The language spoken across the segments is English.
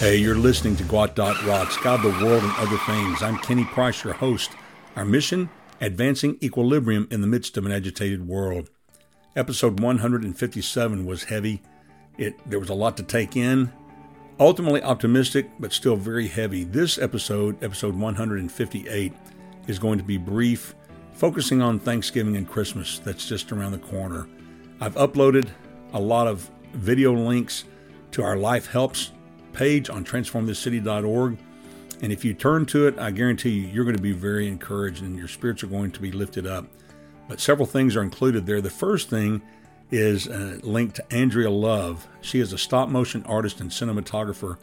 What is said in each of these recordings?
Hey, you're listening to gwot.rocks, God, the World, and Other Things. I'm Kenny Price, your host. Our mission advancing equilibrium in the midst of an agitated world. Episode 157 was heavy. It there was a lot to take in. Ultimately optimistic, but still very heavy. This episode, episode 158, is going to be brief, focusing on Thanksgiving and Christmas that's just around the corner. I've uploaded a lot of video links to our Life Helps page on transformthiscity.org. And if you turn to it, I guarantee you, you're going to be very encouraged and your spirits are going to be lifted up. But several things are included there. The first thing is uh, a link to Andrea Love. She is a stop motion artist and cinematographer.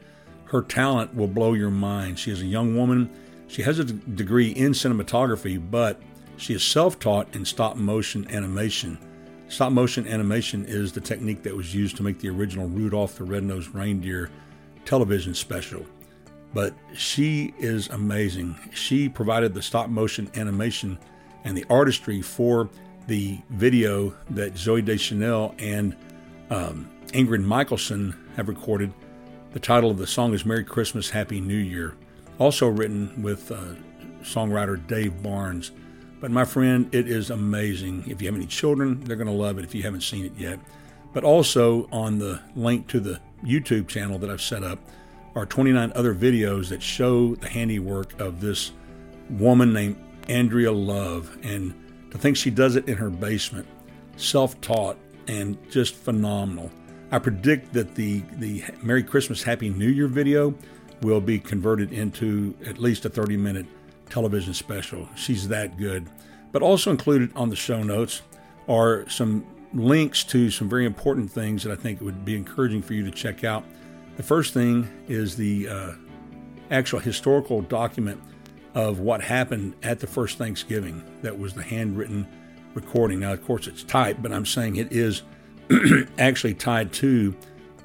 Her talent will blow your mind. She is a young woman. She has a degree in cinematography, but she is self taught in stop motion animation. Stop motion animation is the technique that was used to make the original Rudolph the Red-Nosed Reindeer television special. But she is amazing. She provided the stop motion animation and the artistry for the video that Zooey Deschanel and um, Ingrid Michaelson have recorded. The title of the song is Merry Christmas, Happy New Year, also written with uh, songwriter Dave Barnes. But my friend, it is amazing. If you have any children, they're going to love it if you haven't seen it yet. But also on the link to the YouTube channel that I've set up are 29 other videos that show the handiwork of this woman named Andrea Love. And to think she does it in her basement, self taught and just phenomenal. I predict that the, the Merry Christmas, Happy New Year video will be converted into at least a 30 minute television special. She's that good. But also included on the show notes are some links to some very important things that I think would be encouraging for you to check out. The first thing is the uh, actual historical document of what happened at the first Thanksgiving. That was the handwritten recording. Now, of course, it's typed, but I'm saying it is actually tied to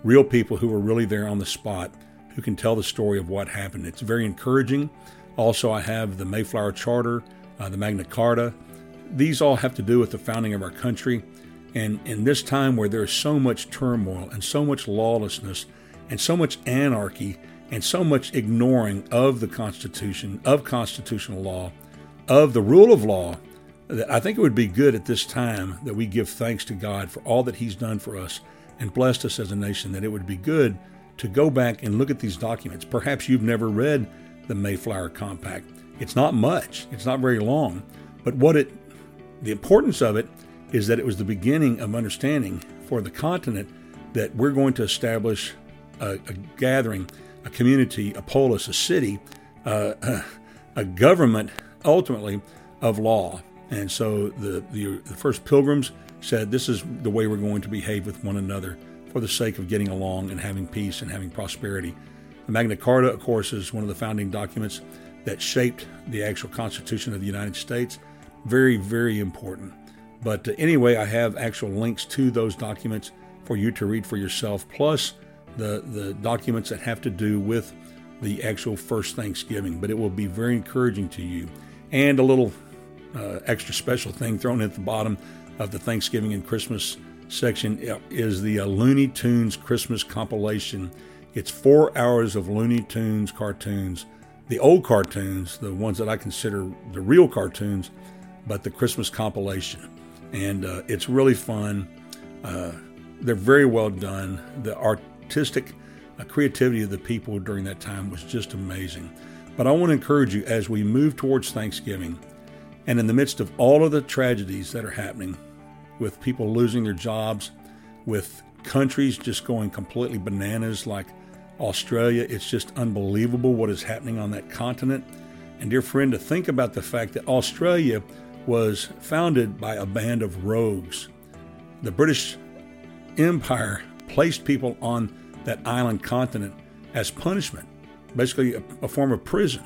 real people who were really there on the spot who can tell the story of what happened. It's very encouraging. Also, I have the Mayflower Charter, uh, the Magna Carta. These all have to do with the founding of our country. And in this time where there's so much turmoil and so much lawlessness and so much anarchy and so much ignoring of the Constitution, of constitutional law, of the rule of law, that I think it would be good at this time that we give thanks to God for all that He's done for us and blessed us as a nation, that it would be good to go back and look at these documents. Perhaps you've never read the Mayflower Compact. It's not much, it's not very long, but what it, the importance of it is that it was the beginning of understanding for the continent that we're going to establish a, a gathering, a community, a polis, a city, uh, a government, ultimately, of law. And so the, the, the first pilgrims said, This is the way we're going to behave with one another for the sake of getting along and having peace and having prosperity. The Magna Carta, of course, is one of the founding documents that shaped the actual Constitution of the United States. Very, very important. But uh, anyway, I have actual links to those documents for you to read for yourself, plus the, the documents that have to do with the actual first Thanksgiving. But it will be very encouraging to you. And a little uh, extra special thing thrown at the bottom of the Thanksgiving and Christmas section uh, is the uh, Looney Tunes Christmas compilation. It's four hours of Looney Tunes cartoons, the old cartoons, the ones that I consider the real cartoons, but the Christmas compilation and uh, it's really fun. Uh, they're very well done. The artistic uh, creativity of the people during that time was just amazing. But I want to encourage you as we move towards Thanksgiving, and in the midst of all of the tragedies that are happening, with people losing their jobs, with countries just going completely bananas like Australia, it's just unbelievable what is happening on that continent. And dear friend, to think about the fact that Australia was founded by a band of rogues. The British Empire placed people on that island continent as punishment, basically a, a form of prison.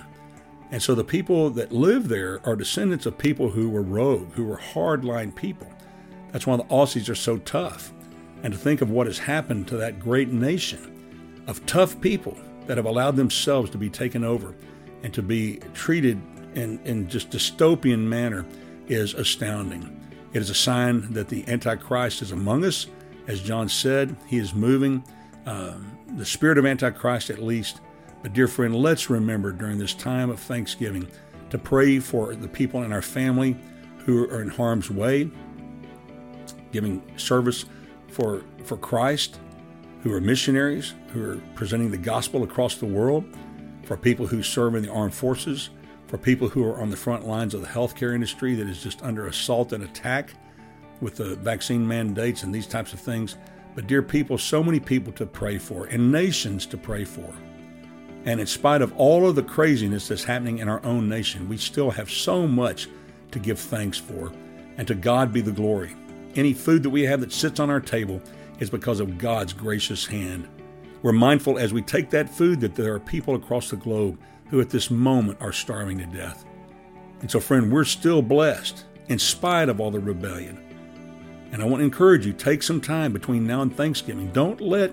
And so the people that live there are descendants of people who were rogue, who were hardline people. That's why the Aussies are so tough. And to think of what has happened to that great nation of tough people that have allowed themselves to be taken over and to be treated in, in just dystopian manner is astounding. It is a sign that the Antichrist is among us. As John said, he is moving. Uh, the spirit of Antichrist at least. But, dear friend, let's remember during this time of Thanksgiving to pray for the people in our family who are in harm's way, giving service for, for Christ, who are missionaries, who are presenting the gospel across the world, for people who serve in the armed forces, for people who are on the front lines of the healthcare industry that is just under assault and attack with the vaccine mandates and these types of things. But, dear people, so many people to pray for and nations to pray for. And in spite of all of the craziness that's happening in our own nation, we still have so much to give thanks for. And to God be the glory. Any food that we have that sits on our table is because of God's gracious hand. We're mindful as we take that food that there are people across the globe who at this moment are starving to death. And so, friend, we're still blessed in spite of all the rebellion. And I want to encourage you take some time between now and Thanksgiving. Don't let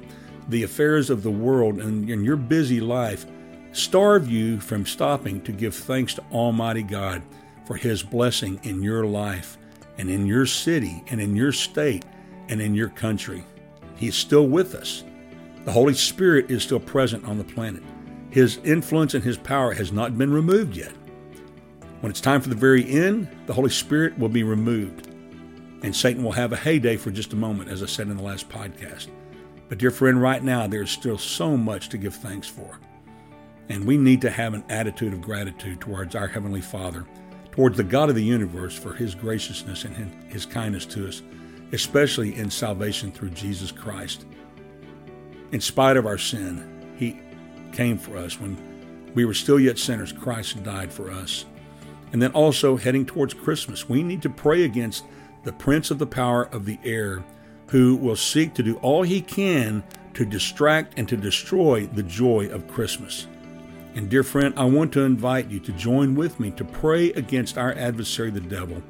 the affairs of the world and, and your busy life starve you from stopping to give thanks to Almighty God for His blessing in your life and in your city and in your state and in your country. He is still with us. The Holy Spirit is still present on the planet. His influence and His power has not been removed yet. When it's time for the very end, the Holy Spirit will be removed. And Satan will have a heyday for just a moment, as I said in the last podcast. But, dear friend, right now, there's still so much to give thanks for. And we need to have an attitude of gratitude towards our Heavenly Father, towards the God of the universe for His graciousness and His kindness to us, especially in salvation through Jesus Christ. In spite of our sin, came for us. When we were still yet sinners, Christ died for us. And then also heading towards Christmas, we need to pray against the prince of the power of the air, who will seek to do all he can to distract and to destroy the joy of Christmas. And dear friend, I want to invite you to join with me to pray against our adversary, the devil,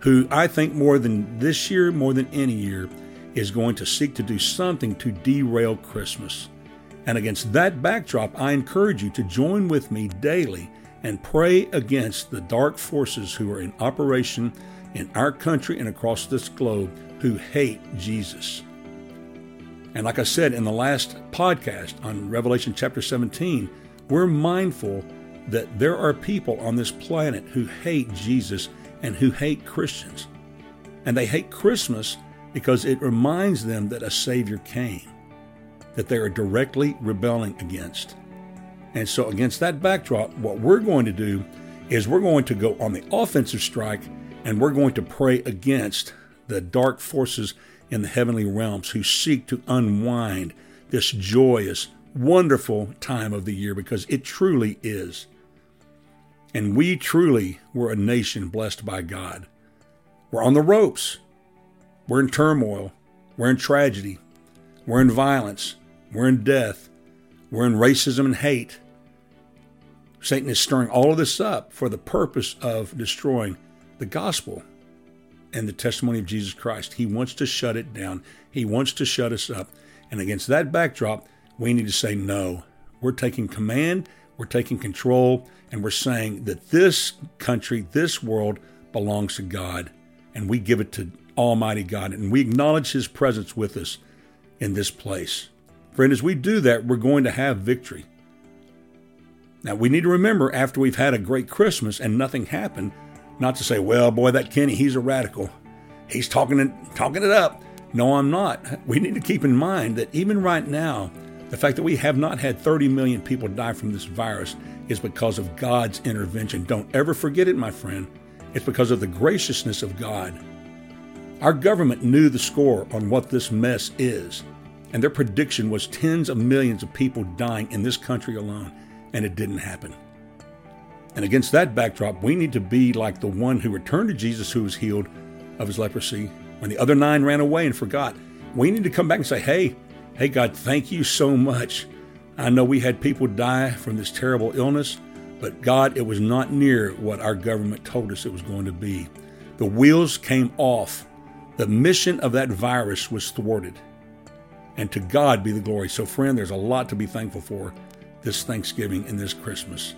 who I think more than this year, more than any year, is going to seek to do something to derail Christmas. And against that backdrop, I encourage you to join with me daily and pray against the dark forces who are in operation in our country and across this globe who hate Jesus. And like I said in the last podcast on Revelation chapter 17, we're mindful that there are people on this planet who hate Jesus and who hate Christians. And they hate Christmas because it reminds them that a Savior came, that they are directly rebelling against. And so, against that backdrop, what we're going to do is we're going to go on the offensive strike and we're going to pray against the dark forces in the heavenly realms who seek to unwind this joyous, wonderful time of the year because it truly is. And we truly were a nation blessed by God. We're on the ropes. We're in turmoil. We're in tragedy. We're in violence. We're in death. We're in racism and hate. Satan is stirring all of this up for the purpose of destroying the gospel and the testimony of Jesus Christ. He wants to shut it down, He wants to shut us up. And against that backdrop, we need to say no. We're taking command, we're taking control, and we're saying that this country, this world belongs to God, and we give it to Almighty God, and we acknowledge His presence with us in this place. Friend, as we do that, we're going to have victory. Now, we need to remember after we've had a great Christmas and nothing happened, not to say, well, boy, that Kenny, he's a radical. He's talking it, talking it up. No, I'm not. We need to keep in mind that even right now, the fact that we have not had 30 million people die from this virus is because of God's intervention. Don't ever forget it, my friend. It's because of the graciousness of God. Our government knew the score on what this mess is, and their prediction was tens of millions of people dying in this country alone, and it didn't happen. And against that backdrop, we need to be like the one who returned to Jesus who was healed of his leprosy when the other nine ran away and forgot. We need to come back and say, hey, hey, God, thank you so much. I know we had people die from this terrible illness, but God, it was not near what our government told us it was going to be. The wheels came off. The mission of that virus was thwarted. And to God be the glory. So, friend, there's a lot to be thankful for this Thanksgiving and this Christmas.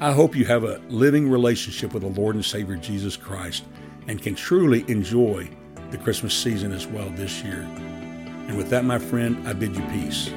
I hope you have a living relationship with the Lord and Savior Jesus Christ and can truly enjoy the Christmas season as well this year. And with that, my friend, I bid you peace.